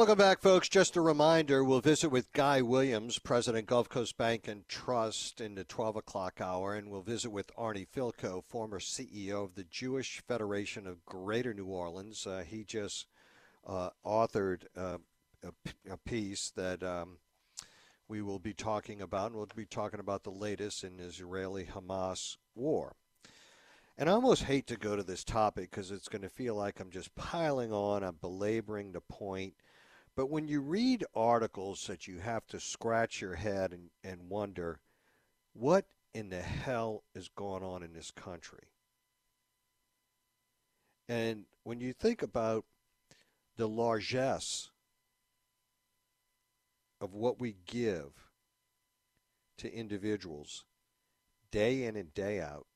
Welcome back, folks. Just a reminder we'll visit with Guy Williams, President Gulf Coast Bank and Trust, in the 12 o'clock hour, and we'll visit with Arnie Fielkow, former CEO of the Jewish Federation of Greater New Orleans. Uh, he just uh, authored uh, a, a, piece that um, we will be talking about, and we'll be talking about the latest in Israeli Hamas war. And I almost hate to go to this topic because it's going to feel like I'm just piling on, I'm belaboring the point. But when you read articles that you have to scratch your head and, and wonder, what in the hell is going on in this country? And when you think about the largesse of what we give to individuals day in and day out,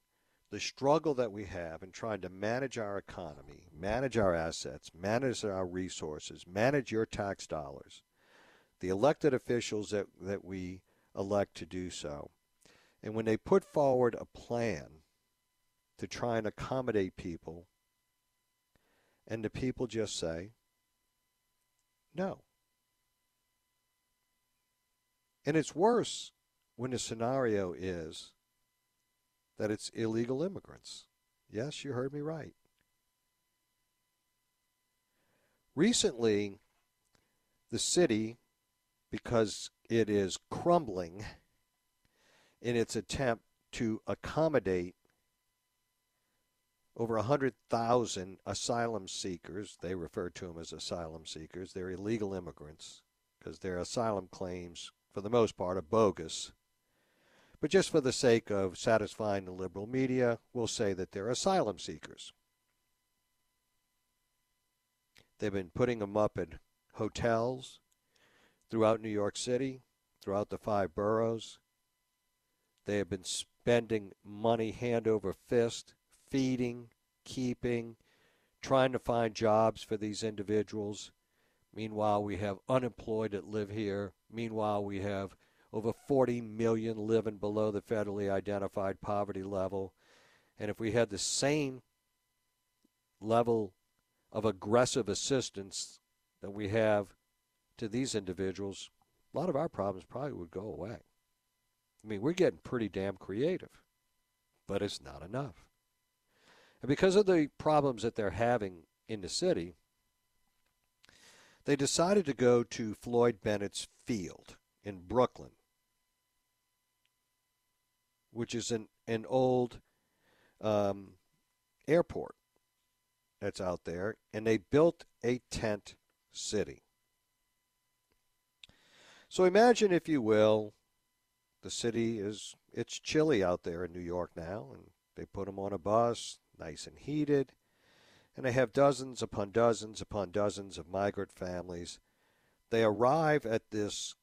the struggle that we have in trying to manage our economy, manage our assets, manage our resources, manage your tax dollars, the elected officials that, that we elect to do so. And when they put forward a plan to try and accommodate people, and the people just say, no. And it's worse when the scenario is that it's illegal immigrants. Yes, you heard me right. Recently, the city, because it is crumbling in its attempt to accommodate over 100,000 asylum seekers, they refer to them as asylum seekers, they're illegal immigrants because their asylum claims, for the most part, are bogus but just for the sake of satisfying the liberal media, we'll say that they're asylum seekers. They've been putting them up in hotels throughout New York City, throughout the five boroughs. They have been spending money hand over fist, feeding, keeping, trying to find jobs for these individuals. Meanwhile, we have unemployed that live here. Meanwhile, we have over 40 million living below the federally identified poverty level. And if we had the same level of aggressive assistance that we have to these individuals, a lot of our problems probably would go away. I mean, we're getting pretty damn creative, but it's not enough. And because of the problems that they're having in the city, they decided to go to Floyd Bennett's field in Brooklyn which is an, an old um, airport that's out there, and they built a tent city. So imagine, if you will, the city is it's chilly out there in New York now, and they put them on a bus, nice and heated, and they have dozens upon dozens upon dozens of migrant families. They arrive at this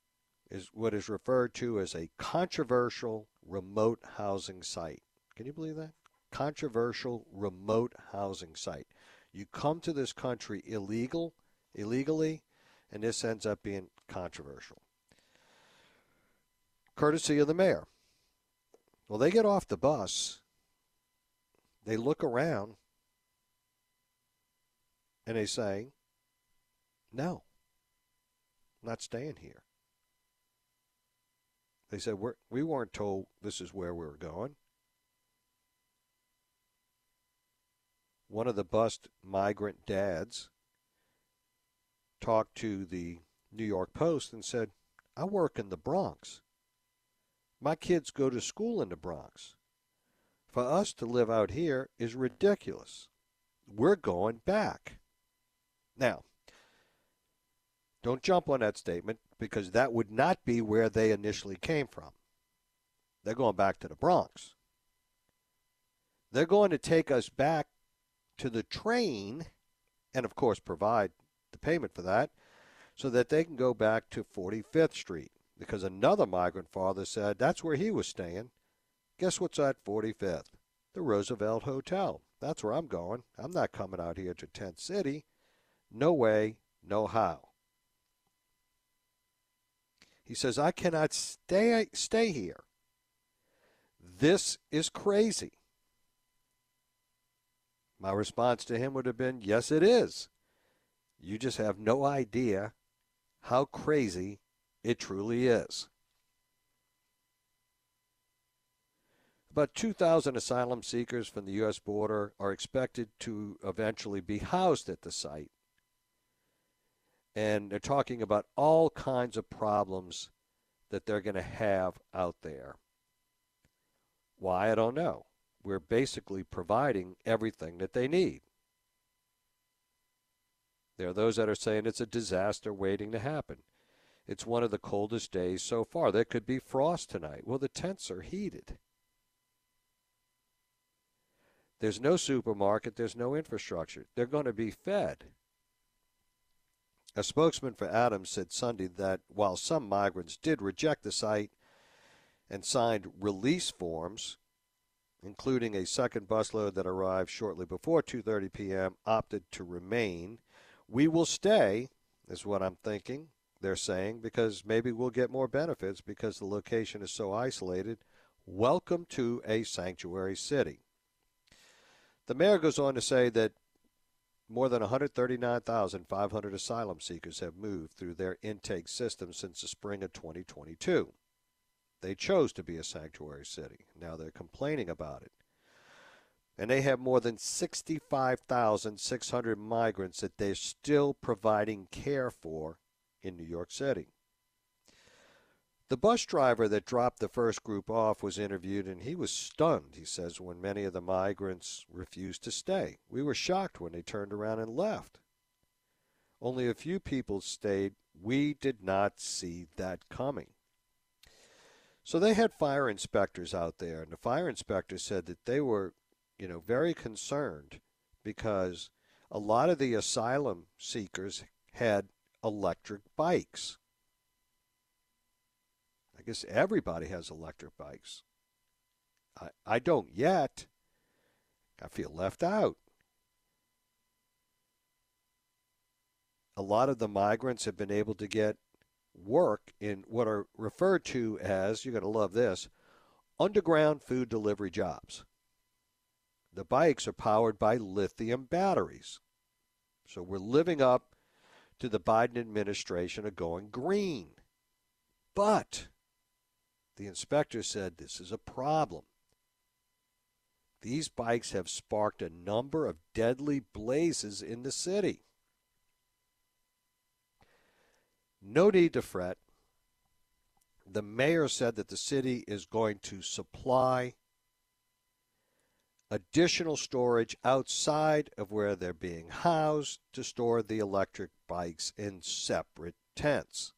is what is referred to as a controversial remote housing site. Can you believe that? Controversial remote housing site. You come to this country illegal, illegally, and this ends up being controversial. Courtesy of the mayor. Well, they get off the bus, they look around, and they say, No, I'm not staying here. They said we're, we weren't told this is where we were going. One of the bust migrant dads talked to the New York Post and said, I work in the Bronx. My kids go to school in the Bronx. For us to live out here is ridiculous. We're going back. Now, don't jump on that statement because that would not be where they initially came from. They're going back to the Bronx. They're going to take us back to the train and, of course, provide the payment for that so that they can go back to 45th Street because another migrant father said that's where he was staying. Guess what's at 45th? The Roosevelt Hotel. That's where I'm going. I'm not coming out here to Tent City. No way, no how. He says, I cannot stay, stay here. This is crazy. My response to him would have been, Yes, it is. You just have no idea how crazy it truly is. About 2,000 asylum seekers from the U.S. border are expected to eventually be housed at the site. And they're talking about all kinds of problems that they're going to have out there. Why, I don't know. We're basically providing everything that they need. There are those that are saying it's a disaster waiting to happen. It's one of the coldest days so far. There could be frost tonight. Well, the tents are heated. There's no supermarket, there's no infrastructure. They're going to be fed. A spokesman for Adams said Sunday that while some migrants did reject the site and signed release forms, including a second busload that arrived shortly before 2:30 p.m., opted to remain. We will stay, is what I'm thinking. They're saying because maybe we'll get more benefits because the location is so isolated. Welcome to a sanctuary city. The mayor goes on to say that more than 139,500 asylum seekers have moved through their intake system since the spring of 2022. They chose to be a sanctuary city. Now they're complaining about it. And they have more than 65,600 migrants that they're still providing care for in New York City. The bus driver that dropped the first group off was interviewed, and he was stunned, he says, when many of the migrants refused to stay. We were shocked when they turned around and left. Only a few people stayed. We did not see that coming. So they had fire inspectors out there, and the fire inspectors said that they were, you know, very concerned because a lot of the asylum seekers had electric bikes. I guess everybody has electric bikes. I, I don't yet. I feel left out. A lot of the migrants have been able to get work in what are referred to as, you're going to love this, underground food delivery jobs. The bikes are powered by lithium batteries. So we're living up to the Biden administration of going green. But the inspector said this is a problem. These bikes have sparked a number of deadly blazes in the city. No need to fret. The mayor said that the city is going to supply additional storage outside of where they're being housed to store the electric bikes in separate tents.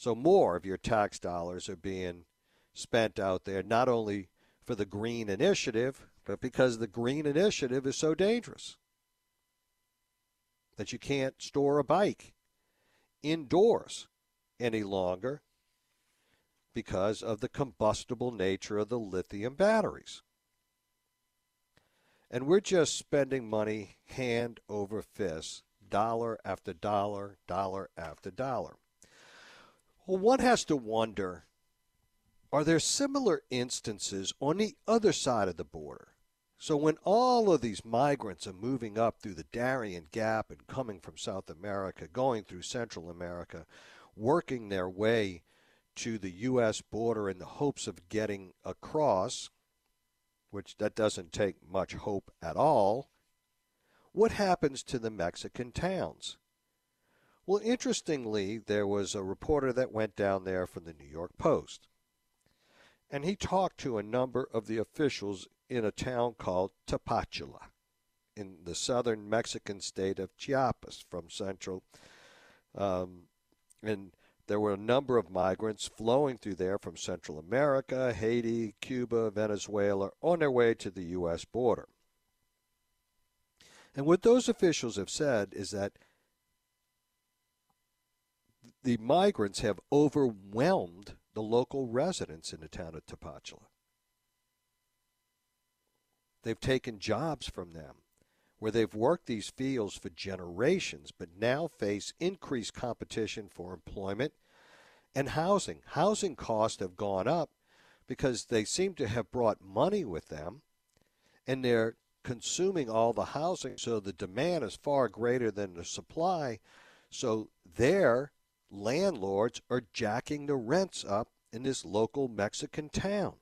So more of your tax dollars are being spent out there, not only for the green initiative, but because the green initiative is so dangerous that you can't store a bike indoors any longer because of the combustible nature of the lithium batteries. And we're just spending money hand over fist, dollar after dollar, dollar after dollar. Well, one has to wonder are there similar instances on the other side of the border? So, when all of these migrants are moving up through the Darien Gap and coming from South America, going through Central America, working their way to the U.S. border in the hopes of getting across, which that doesn't take much hope at all, what happens to the Mexican towns? Well, interestingly, there was a reporter that went down there from the New York Post. And he talked to a number of the officials in a town called Tapachula in the southern Mexican state of Chiapas from central. Um, and there were a number of migrants flowing through there from Central America, Haiti, Cuba, Venezuela, on their way to the U.S. border. And what those officials have said is that the migrants have overwhelmed the local residents in the town of Tapachula. They've taken jobs from them where they've worked these fields for generations, but now face increased competition for employment and housing. Housing costs have gone up because they seem to have brought money with them and they're consuming all the housing, so the demand is far greater than the supply. So their landlords are jacking the rents up in this local Mexican town.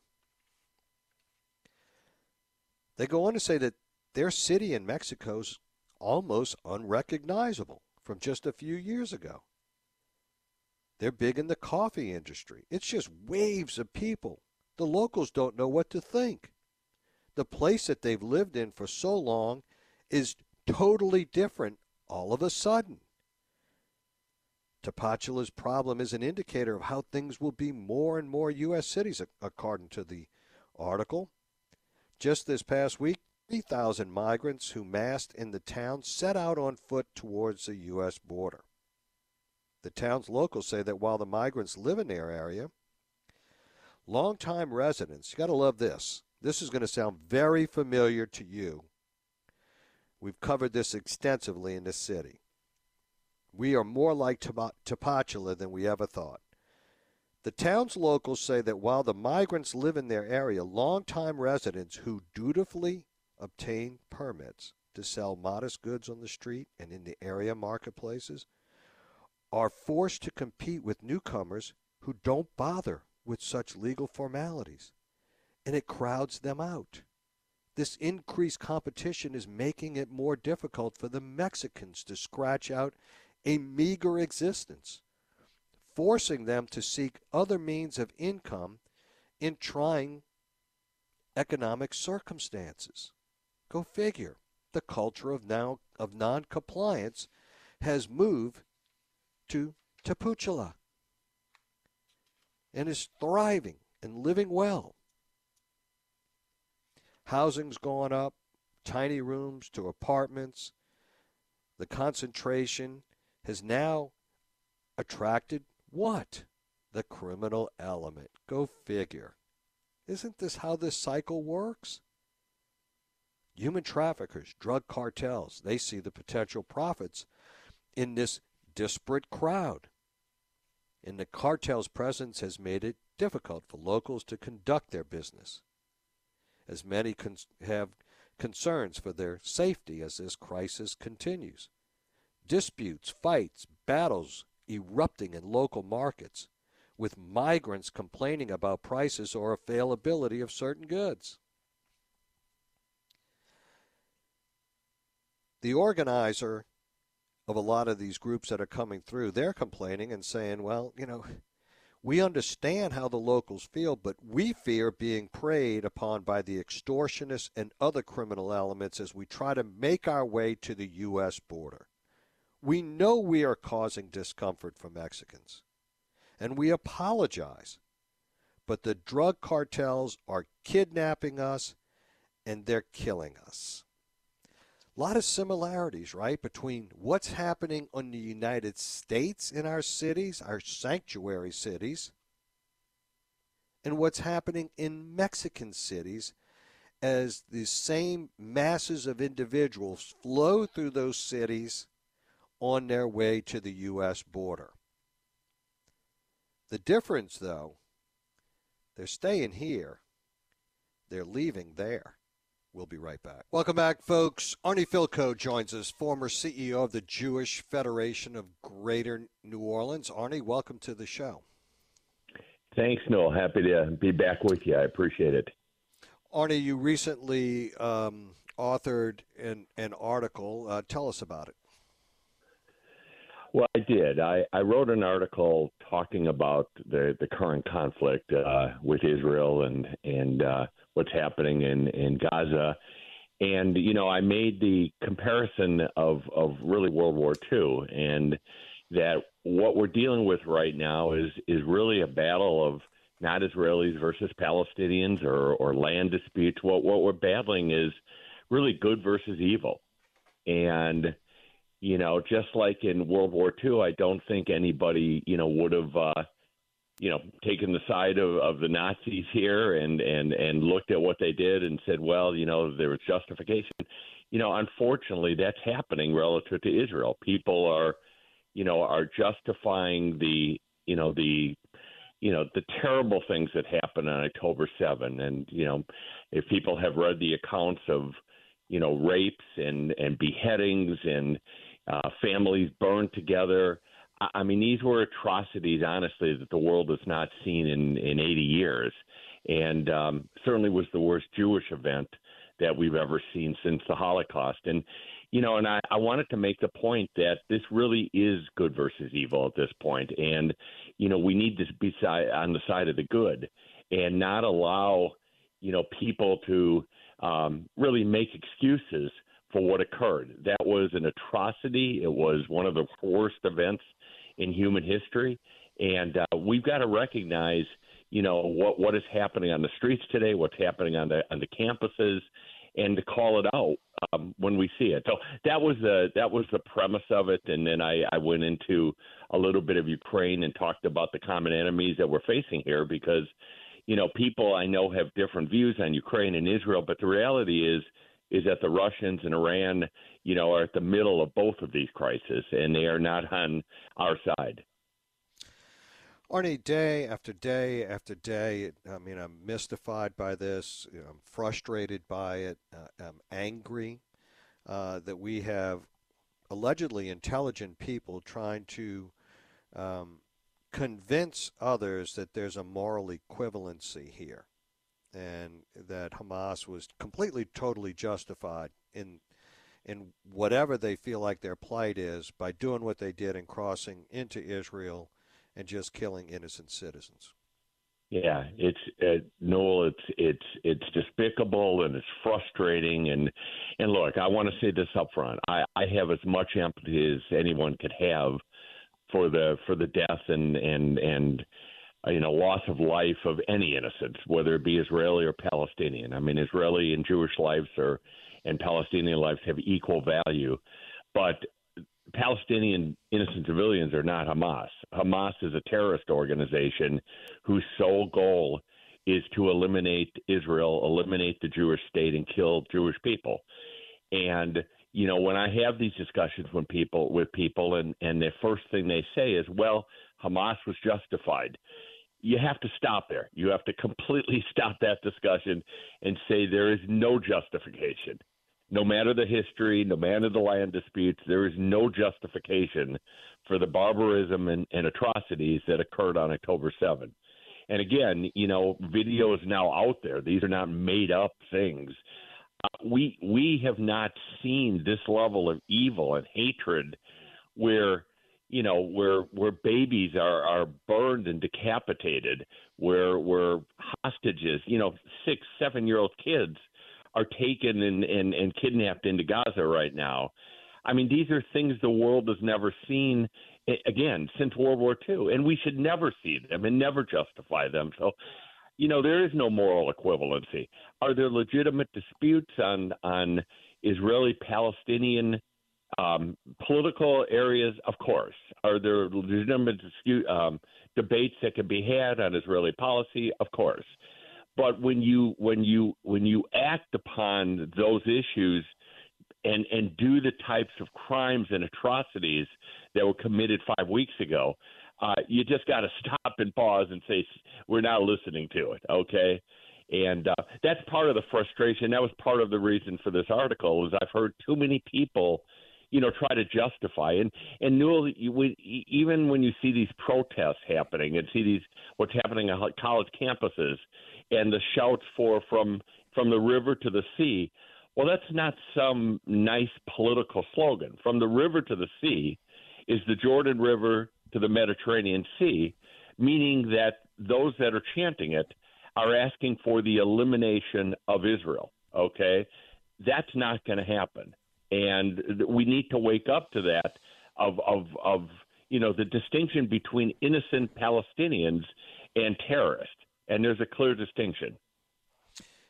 They go on to say that their city in Mexico's almost unrecognizable from just a few years ago. They're big in the coffee industry. It's just waves of people. The locals don't know what to think. The place that they've lived in for so long is totally different all of a sudden. Tapachula's problem is an indicator of how things will be more and more U.S. cities, according to the article. Just this past week, 3,000 migrants who massed in the town set out on foot towards the U.S. border. The town's locals say that while the migrants live in their area, longtime residents, you got to love this. This is going to sound very familiar to you. We've covered this extensively in this city. We are more like Tapachula than we ever thought. The town's locals say that while the migrants live in their area, longtime residents who dutifully obtain permits to sell modest goods on the street and in the area marketplaces are forced to compete with newcomers who don't bother with such legal formalities, and it crowds them out. This increased competition is making it more difficult for the Mexicans to scratch out a meager existence, forcing them to seek other means of income in trying economic circumstances. Go figure. The culture of now of non-compliance has moved to Tapachula and is thriving and living well. Housing's gone up, tiny rooms to apartments. The concentration has now attracted what? The criminal element. Go figure. Isn't this how this cycle works? Human traffickers, drug cartels, they see the potential profits in this disparate crowd. And the cartel's presence has made it difficult for locals to conduct their business, as many con- have concerns for their safety as this crisis continues. Disputes, fights, battles erupting in local markets, with migrants complaining about prices or availability of certain goods. The organizer of a lot of these groups that are coming through, they're complaining and saying, well, you know, we understand how the locals feel, but we fear being preyed upon by the extortionists and other criminal elements as we try to make our way to the U.S. border. We know we are causing discomfort for Mexicans, and we apologize. But the drug cartels are kidnapping us and they're killing us a lot of similarities, right, between what's happening in the United States in our cities, our sanctuary cities, and what's happening in Mexican cities as the same masses of individuals flow through those cities on their way to the U.S. border. The difference, though, they're staying here, they're leaving there. We'll be right back. Welcome back, folks. Arnie Fielkow joins us, former CEO of the Jewish Federation of Greater New Orleans. Arnie, welcome to the show. Thanks, Newell. Happy to be back with you. I appreciate it. Arnie, you recently um, authored an, an article. Uh, tell us about it. Well, I did. I, I wrote an article talking about the, the current conflict uh, with Israel and and uh, what's happening in in Gaza, and you know I made the comparison of of really World War II and that what we're dealing with right now is is really a battle of not Israelis versus Palestinians or or land disputes. What what we're battling is really good versus evil, and you know, just like in World War II, I don't think anybody, you know, would have, uh, you know, taken the side of, of the Nazis here and, and, and looked at what they did and said, well, you know, there was justification. You know, unfortunately, that's happening relative to Israel. People are, you know, are justifying the, you know, the, you know, the terrible things that happened on October 7. And, you know, if people have read the accounts of, you know, rapes and, and beheadings and, uh, families burned together. I, I mean, these were atrocities, honestly, that the world has not seen in in 80 years, and um, certainly was the worst Jewish event that we've ever seen since the Holocaust. And you know, and I, I wanted to make the point that this really is good versus evil at this point, and you know, we need to be on the side of the good and not allow you know people to um, really make excuses for what occurred. That was an atrocity. It was one of the worst events in human history, and uh, we've got to recognize, you know, what what is happening on the streets today, what's happening on the on the campuses, and to call it out um, when we see it. So that was the that was the premise of it, and then I, I went into a little bit of Ukraine and talked about the common enemies that we're facing here because you know, people I know have different views on Ukraine and Israel, but the reality is is that the Russians and Iran, you know, are at the middle of both of these crises, and they are not on our side. Arnie, day after day after day, I mean, I'm mystified by this. I'm frustrated by it. Uh, I'm angry uh, that we have allegedly intelligent people trying to um, convince others that there's a moral equivalency here and that Hamas was completely totally justified in in whatever they feel like their plight is by doing what they did and crossing into Israel and just killing innocent citizens. Yeah, it's uh, Newell. It's it's it's despicable and it's frustrating and and look, I want to say this up front. I I have as much empathy as anyone could have for the for the death and and and Uh, you know loss of life of any innocent, whether it be Israeli or Palestinian. I mean, Israeli and Jewish lives are and Palestinian lives have equal value, but Palestinian innocent civilians are not Hamas. Hamas is a terrorist organization whose sole goal is to eliminate Israel, eliminate the Jewish state, and kill Jewish people. And you know, when I have these discussions with people with people and, and the first thing they say is, well, Hamas was justified. You have to stop there. You have to completely stop that discussion and say there is no justification. No matter the history, no matter the land disputes, there is no justification for the barbarism and, and atrocities that occurred on October 7th. And again, you know, video is now out there. These are not made up things uh, we we have not seen this level of evil and hatred where you know where where babies are are burned and decapitated where where hostages you know six seven year old kids are taken and, and and kidnapped into gaza right now i mean these are things the world has never seen again since world war ii and we should never see them and never justify them so you know, there is no moral equivalency. Are there legitimate disputes on on Israeli Palestinian um, political areas? Of course. Are there legitimate dispute, um, debates that can be had on Israeli policy? Of course. But when you when you when you act upon those issues and and do the types of crimes and atrocities that were committed five weeks ago, uh, you just got to stop and pause and say we're not listening to it. Okay. And uh, that's part of the frustration. That was part of the reason for this article. Is I've heard too many people, you know, try to justify and and Newell, we, even when you see these protests happening and see these what's happening on college campuses and the shouts for from from the river to the sea. Well, that's not some nice political slogan. From the river to the sea is the Jordan River to the Mediterranean Sea, meaning that those that are chanting it are asking for the elimination of Israel. Okay? That's not going to happen. And we need to wake up to that of, of, of, you know, the distinction between innocent Palestinians and terrorists. And there's a clear distinction.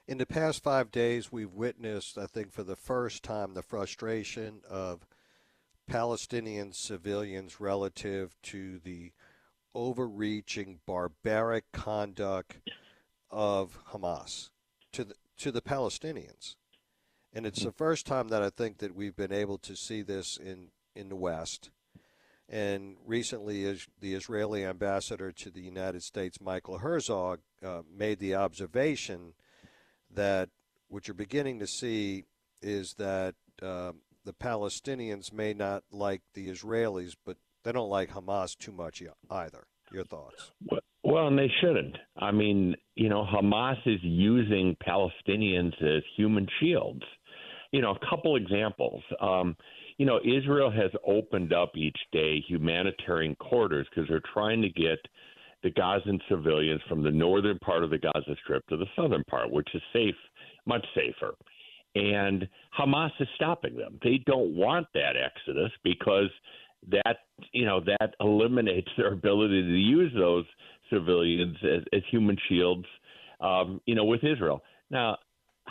In the past five days, we've witnessed, I think, for the first time, the frustration of Palestinian civilians relative to the overreaching, barbaric conduct of Hamas to the to the Palestinians. And it's the first time that I think that we've been able to see this in, in the West. And recently, the Israeli ambassador to the United States, Michael Herzog, uh, made the observation that what you're beginning to see is that um, the Palestinians may not like the Israelis, but they don't like Hamas too much either. Your thoughts? Well, and they shouldn't. I mean, you know, Hamas is using Palestinians as human shields. You know, a couple examples. Um, you know, Israel has opened up each day humanitarian corridors because they're trying to get the Gazan civilians from the northern part of the Gaza Strip to the southern part, which is safe, much safer. And Hamas is stopping them. They don't want that exodus because that you know that eliminates their ability to use those civilians as, as human shields. Um, you know, with Israel. Now,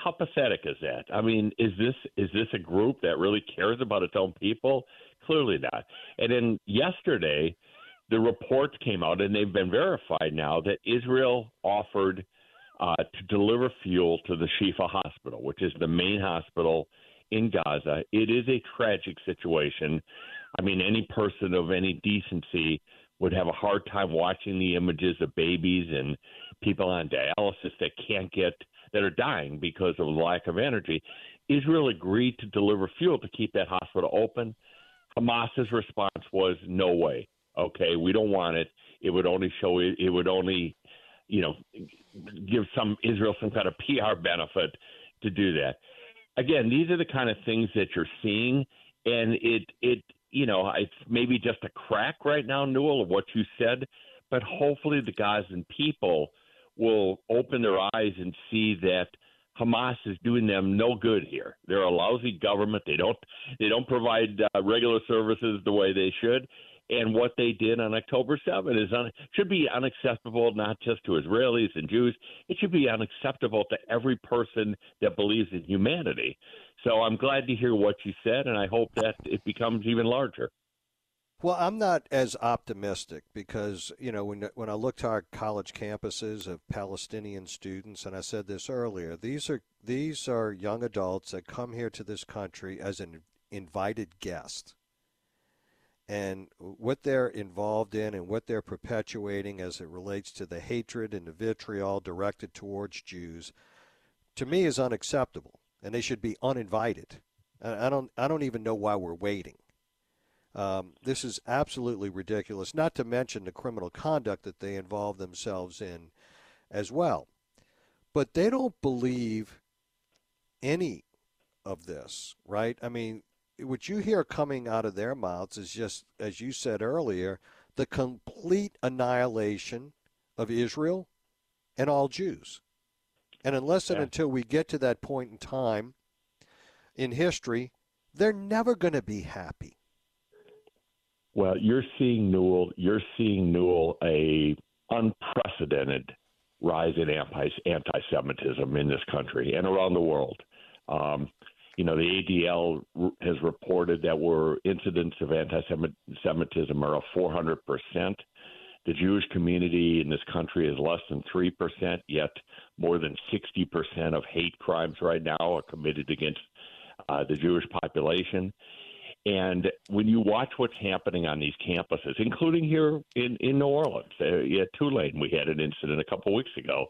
how pathetic is that? I mean, is this is this a group that really cares about its own people? Clearly not. And then yesterday, the reports came out, and they've been verified now that Israel offered uh, to deliver fuel to the Shifa Hospital, which is the main hospital in Gaza. It is a tragic situation. I mean, any person of any decency would have a hard time watching the images of babies and people on dialysis that can't get that are dying because of lack of energy. Israel agreed to deliver fuel to keep that hospital open. Hamas's response was no way. Okay, we don't want it. It would only show it. It would only, you know, give some Israel some kind of PR benefit to do that. Again, these are the kind of things that you're seeing, and it it you know it's maybe just a crack right now, Newell, of what you said, but hopefully the Gazan people will open their eyes and see that Hamas is doing them no good here. They're a lousy government. They don't they don't provide uh, regular services the way they should. And what they did on October 7 is un- should be unacceptable not just to Israelis and Jews. It should be unacceptable to every person that believes in humanity. So I'm glad to hear what you said, and I hope that it becomes even larger. Well, I'm not as optimistic because you know when when I look to our college campuses of Palestinian students, and I said this earlier, these are these are young adults that come here to this country as an invited guest, and what they're involved in and what they're perpetuating as it relates to the hatred and the vitriol directed towards Jews, to me is unacceptable, and they should be uninvited. I don't I don't even know why we're waiting. Um, this is absolutely ridiculous, not to mention the criminal conduct that they involve themselves in as well. But they don't believe any of this, right? I mean, what you hear coming out of their mouths is just, as you said earlier, the complete annihilation of Israel and all Jews. And unless and until we get to that point in time in history, they're never going to be happy. Well, you're seeing Newell. You're seeing Newell a unprecedented rise in anti-Semitism in this country and around the world. Um, you know, the ADL has reported that we're incidents of anti-Semitism are of 400 percent. The Jewish community in this country is less than 3%, yet more than 60% of hate crimes right now are committed against uh, the Jewish population. And when you watch what's happening on these campuses, including here in, in New Orleans, uh, at Tulane, we had an incident a couple weeks ago.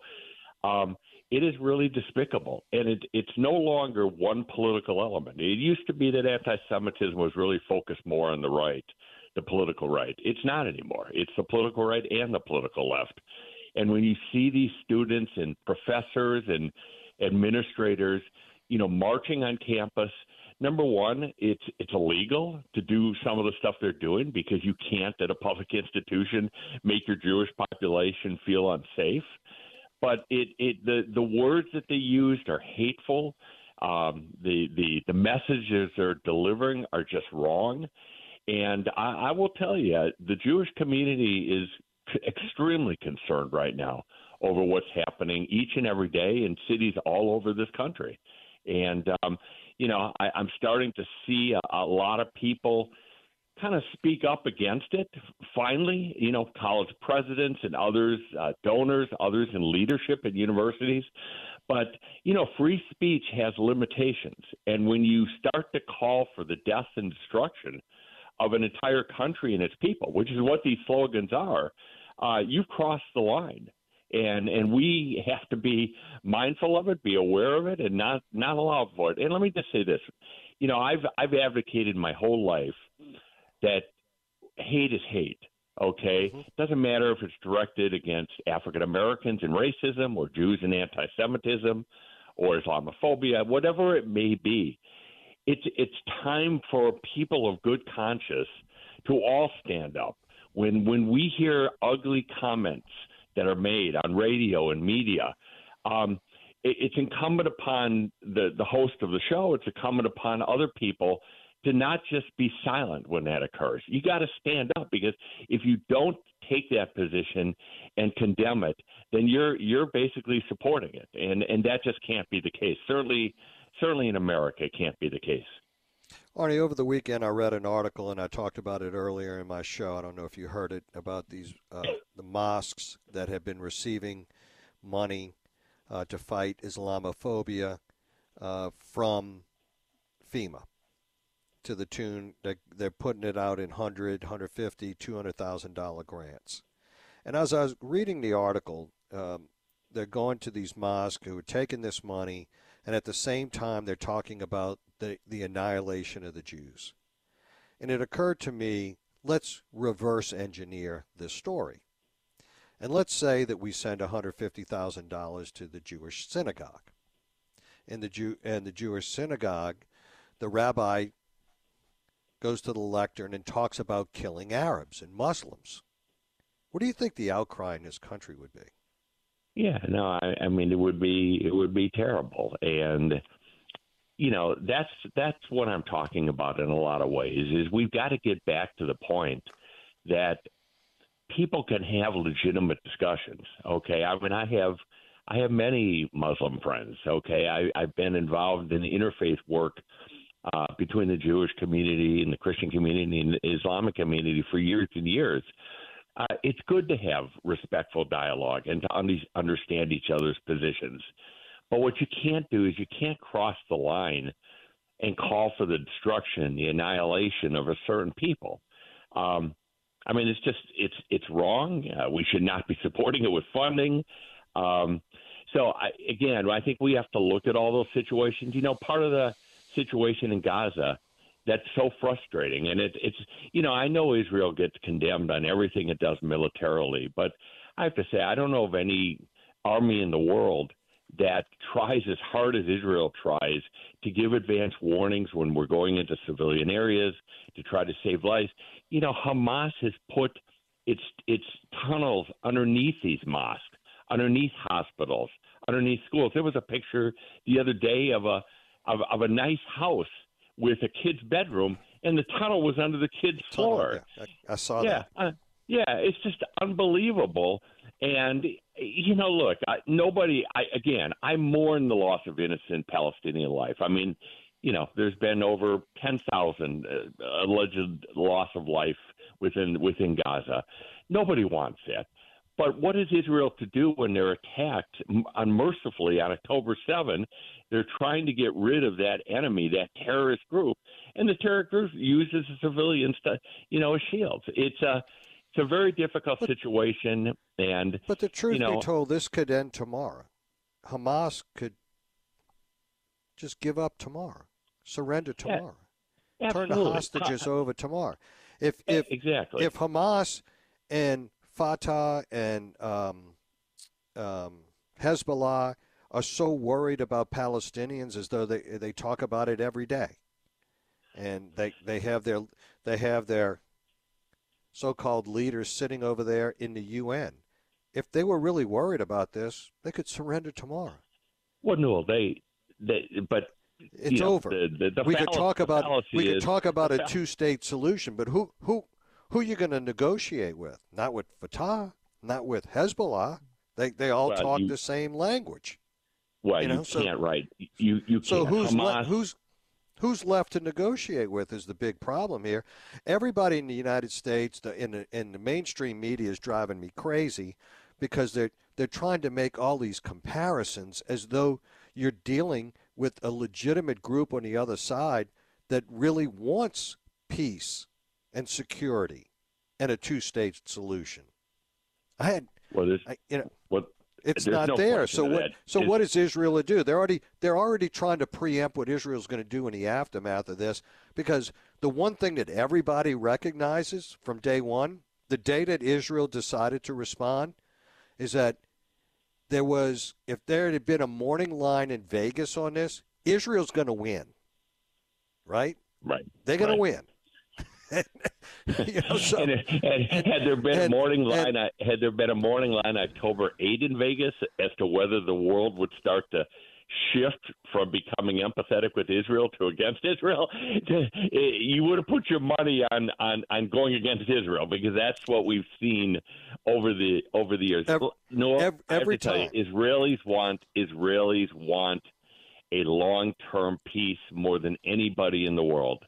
Um, it is really despicable, and it, it's no longer one political element. It used to be that anti-Semitism was really focused more on the right, the political right. It's not anymore. It's the political right and the political left. And when you see these students and professors and administrators, you know, marching on campus – number one, it's it's illegal to do some of the stuff they're doing because you can't at a public institution make your Jewish population feel unsafe. But it, it the the words that they used are hateful. Um, the the the messages they're delivering are just wrong. And I, I will tell you, the Jewish community is extremely concerned right now over what's happening each and every day in cities all over this country. And um, you know, I, I'm starting to see a, a lot of people kind of speak up against it. Finally, you know, college presidents and others, uh, donors, others in leadership at universities. But, you know, free speech has limitations. And when you start to call for the death and destruction of an entire country and its people, which is what these slogans are, uh, you've crossed the line and and we have to be mindful of it, be aware of it, and not not allow for it. And let me just say this: you know, I've I've advocated my whole life that hate is hate. Okay, mm-hmm. doesn't matter if it's directed against African Americans and racism, or Jews and anti-Semitism, or Islamophobia, whatever it may be. It's it's time for people of good conscience to all stand up. When when we hear ugly comments that are made on radio and media, um, it, it's incumbent upon the the host of the show. It's incumbent upon other people to not just be silent when that occurs. You got to stand up because if you don't take that position and condemn it, then you're you're basically supporting it, and and that just can't be the case. Certainly, certainly in America, it can't be the case. Arnie, over the weekend I read an article and I talked about it earlier in my show. I don't know if you heard it about these uh, the mosques that have been receiving money uh, to fight Islamophobia uh, from FEMA to the tune that they're putting it out in 100, 150, 200,000 dollar grants. And as I was reading the article, um, they're going to these mosques who are taking this money, and at the same time they're talking about the, the annihilation of the Jews. And it occurred to me, let's reverse engineer this story. And let's say that we send $150,000 to the Jewish synagogue. In the Jew and the Jewish synagogue, the rabbi goes to the lectern and talks about killing Arabs and Muslims. What do you think the outcry in this country would be? Yeah, no, I, I mean it would be it would be terrible, and you know that's that's what I'm talking about in a lot of ways. Is we've got to get back to the point that people can have legitimate discussions. Okay, I mean I have I have many Muslim friends. Okay, I, I've been involved in interfaith work uh, between the Jewish community and the Christian community and the Islamic community for years and years. Uh, it's good to have respectful dialogue and to un- understand each other's positions. But what you can't do is you can't cross the line and call for the destruction, the annihilation of a certain people. Um, I mean, it's just it's it's wrong. Uh, we should not be supporting it with funding. Um, so I, again, I think we have to look at all those situations. You know, part of the situation in Gaza that's so frustrating. And it, it's, you know, I know Israel gets condemned on everything it does militarily, but I have to say, I don't know of any army in the world that tries as hard as Israel tries to give advance warnings when we're going into civilian areas to try to save lives. You know, Hamas has put its its tunnels underneath these mosques, underneath hospitals, underneath schools. There was a picture the other day of a of, of a nice house with a kid's bedroom, and the tunnel was under the kid's floor. Yeah, I, I saw yeah, that. Uh, yeah, it's just unbelievable. And you know, look, I, nobody. I again, I mourn the loss of innocent Palestinian life. I mean, you know, there's been over ten thousand uh, alleged loss of life within within Gaza. Nobody wants that. But what is Israel to do when they're attacked unmercifully on October 7? They're trying to get rid of that enemy, that terrorist group, and the terrorist group uses the civilians to, you know, as shields. It's a it's a very difficult but, situation, and but the truth you know, be told, this could end tomorrow. Hamas could just give up tomorrow, surrender tomorrow, yeah, turn the hostages over tomorrow. If if exactly if Hamas and Fatah and um, um, Hezbollah are so worried about Palestinians as though they they talk about it every day, and they they have their they have their so-called leaders sitting over there in the UN. If they were really worried about this, they could surrender tomorrow. Well, no, they they but it's know, over. The, the, the we could talk about we could talk about a two-state solution, but who who who are you going to negotiate with? Not with Fatah, not with Hezbollah. They they all well, talk you, the same language. Well, you, know? you can't, so, right? You you so can't. who's le- who's who's left to negotiate with is the big problem here. Everybody in the United States, the, in the in the mainstream media, is driving me crazy because they're they're trying to make all these comparisons as though you're dealing with a legitimate group on the other side that really wants peace and security and a two-state solution. I had well, this, I, you know, what It's not no there. So what? So It's- what is Israel to do? They're already they're already trying to preempt what Israel's going to do in the aftermath of this. Because the one thing that everybody recognizes from day one, the day that Israel decided to respond, is that there was if there had been a morning line in Vegas on this, Israel's going to win. Right? Right. They're going Right. to win. you know, so, and, and had there been a morning line, and- uh, had there been a morning line October 8 in Vegas as to whether the world would start to shift from becoming empathetic with Israel to against Israel, you would have put your money on, on, on going against Israel because that's what we've seen over the over the years. Every- no, ev- I have every time. you, Israelis want Israelis want a long term peace more than anybody in the world.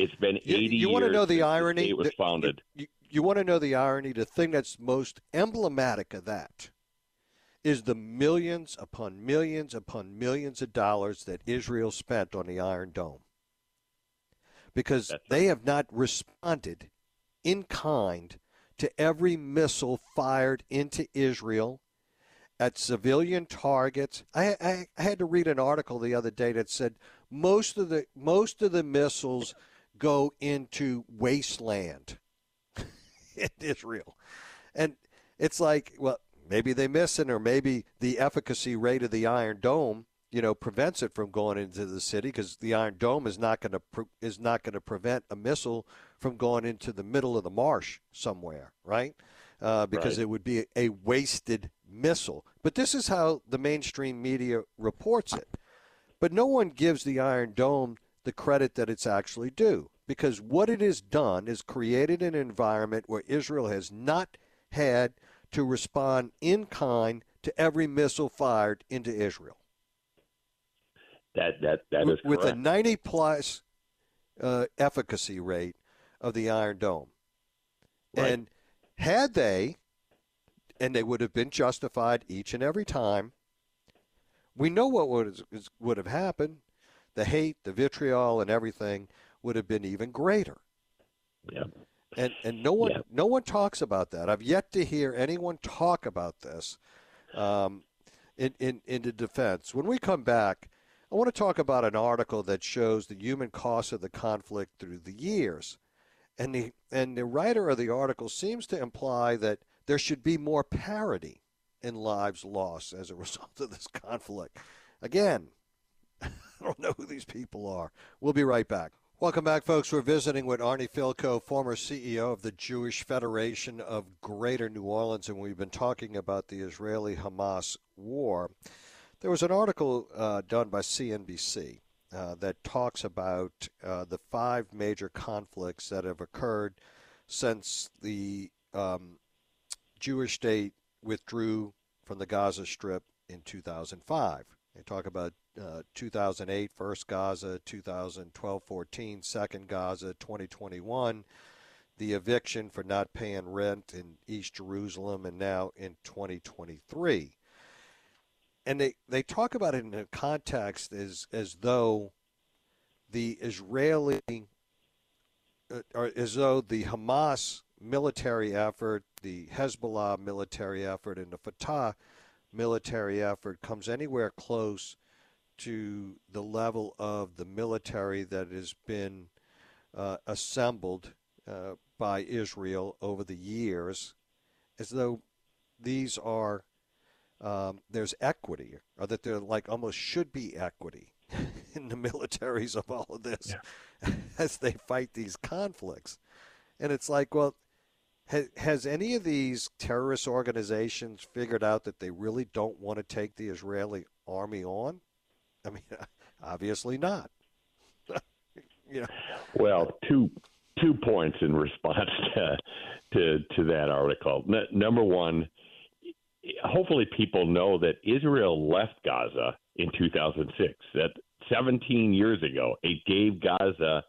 It's been You- 80 you wanna know the irony? state was founded. You, you want to know the irony? The thing that's most emblematic of that is the millions upon millions upon millions of dollars that Israel spent on the Iron Dome. Because That's they have not responded in kind to every missile fired into Israel at civilian targets. I, I, I had to read an article the other day that said most of the most of the missiles go into wasteland in Israel. And it's like, well, maybe they miss it, or maybe the efficacy rate of the Iron Dome, you know, prevents it from going into the city because the Iron Dome is not going to pre- is not going to prevent a missile from going into the middle of the marsh somewhere, right? Uh, because Right. it would be a wasted missile. But this is how the mainstream media reports it. But no one gives the Iron Dome the credit that it's actually due because what it has done is created an environment where Israel has not had to respond in kind to every missile fired into Israel. That that that is with, with a 90 plus uh, efficacy rate of the Iron Dome. Right. And had they, and they would have been justified each and every time, we know what would, would have happened. The hate, the vitriol, and everything would have been even greater. yeah. And and no one Yeah. no one talks about that. I've yet to hear anyone talk about this um, in, in in the defense. When we come back, I want to talk about an article that shows the human cost of the conflict through the years, and the and the writer of the article seems to imply that there should be more parity in lives lost as a result of this conflict. Again, I don't know who these people are. We'll be right back. Welcome back, folks. We're visiting with Arnie Fielkow, former CEO of the Jewish Federation of Greater New Orleans, and we've been talking about the Israeli Hamas war. There was an article uh, done by CNBC uh, that talks about uh, the five major conflicts that have occurred since the um, Jewish state withdrew from the Gaza Strip in 2005. They talk about uh, 2008, first Gaza, 2012 14, second Gaza, 2021, the eviction for not paying rent in East Jerusalem, and now in 2023. And they, they talk about it in a context as, as though the Israeli, uh, or as though the Hamas military effort, the Hezbollah military effort, and the Fatah military effort comes anywhere close to the level of the military that has been uh, assembled uh, by Israel over the years, as though these are um, there's equity, or that there like almost should be equity in the militaries of all of this as they fight these conflicts, and it's like, well, has, has any of these terrorist organizations figured out that they really don't want to take the Israeli army on? I mean, obviously not. you know, Well, two two points in response to to, to that article. N- number one, hopefully people know that Israel left Gaza in 2006. That 17 years ago, it gave Gaza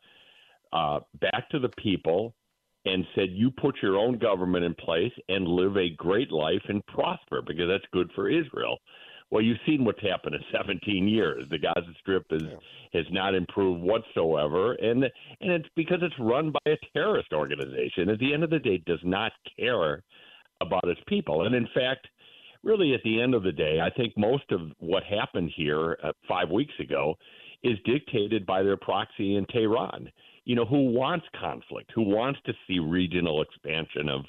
uh, back to the people and said, "You put your own government in place and live a great life and prosper because that's good for Israel." Well, you've seen what's happened in 17 years. The Gaza Strip is, has not improved whatsoever, and and it's because it's run by a terrorist organization. At the end of the day, does not care about its people, and in fact, really, at the end of the day, I think most of what happened here uh, five weeks ago is dictated by their proxy in Tehran. You know, who wants conflict? Who wants to see regional expansion of?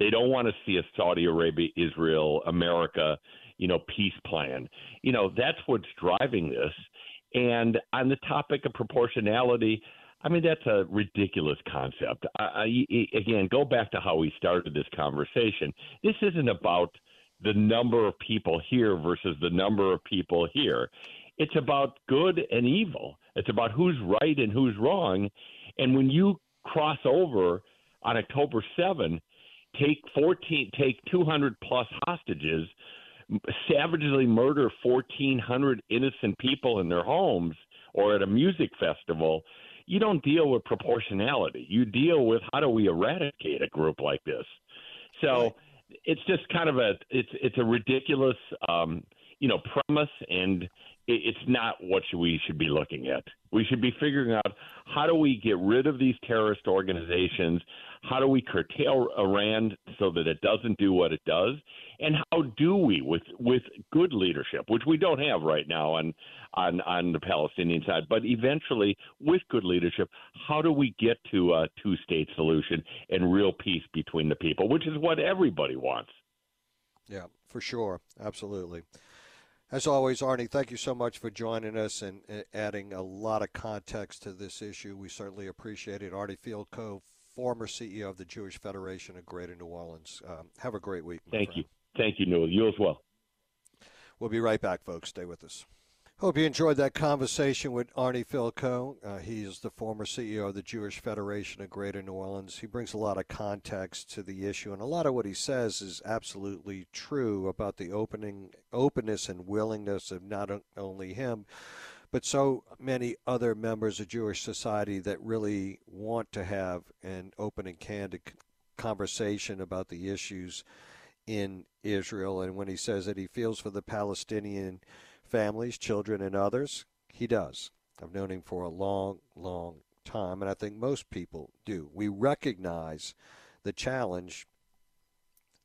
They don't want to see a Saudi Arabia, Israel, America, you know, peace plan. You know, that's what's driving this. And on the topic of proportionality, I mean, that's a ridiculous concept. I, I, again, go back to how we started this conversation. This isn't about the number of people here versus the number of people here. It's about good and evil. It's about who's right and who's wrong. And when you cross over on October 7, take 14, take 200 plus hostages, savagely murder 1,400 innocent people in their homes or at a music festival – you don't deal with proportionality. You deal with how do we eradicate a group like this. So it's just kind of a it's it's a ridiculous um, you know premise, and it's not what we should be looking at. We should be figuring out how do we get rid of these terrorist organizations? How do we curtail Iran so that it doesn't do what it does? And how do we, with with good leadership, which we don't have right now on on on the Palestinian side, but eventually with good leadership, how do we get to a two state solution and real peace between the people, which is what everybody wants. Yeah, for sure, absolutely. As always, Arnie, thank you so much for joining us and adding a lot of context to this issue. We certainly appreciate it. Arnie Fielkow, former CEO of the Jewish Federation of Greater New Orleans. Um, have a great week. Thank friend. you. Thank you, Newell. You as well. We'll be right back, folks. Stay with us. Hope you enjoyed that conversation with Arnie Fielkow. Uh, he is the former CEO of the Jewish Federation of Greater New Orleans. He brings a lot of context to the issue, and a lot of what he says is absolutely true about the opening, openness and willingness of not only him, but so many other members of Jewish society that really want to have an open and candid conversation about the issues in Israel. And when he says that he feels for the Palestinian families, children, and others? He does. I've known him for a long, long time, and I think most people do. We recognize the challenge.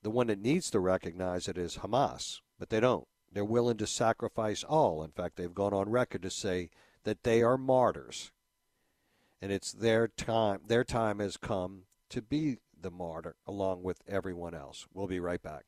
The one that needs to recognize it is Hamas, but they don't. They're willing to sacrifice all. In fact, they've gone on record to say that they are martyrs. And it's their time their time has come to be the martyr along with everyone else. We'll be right back.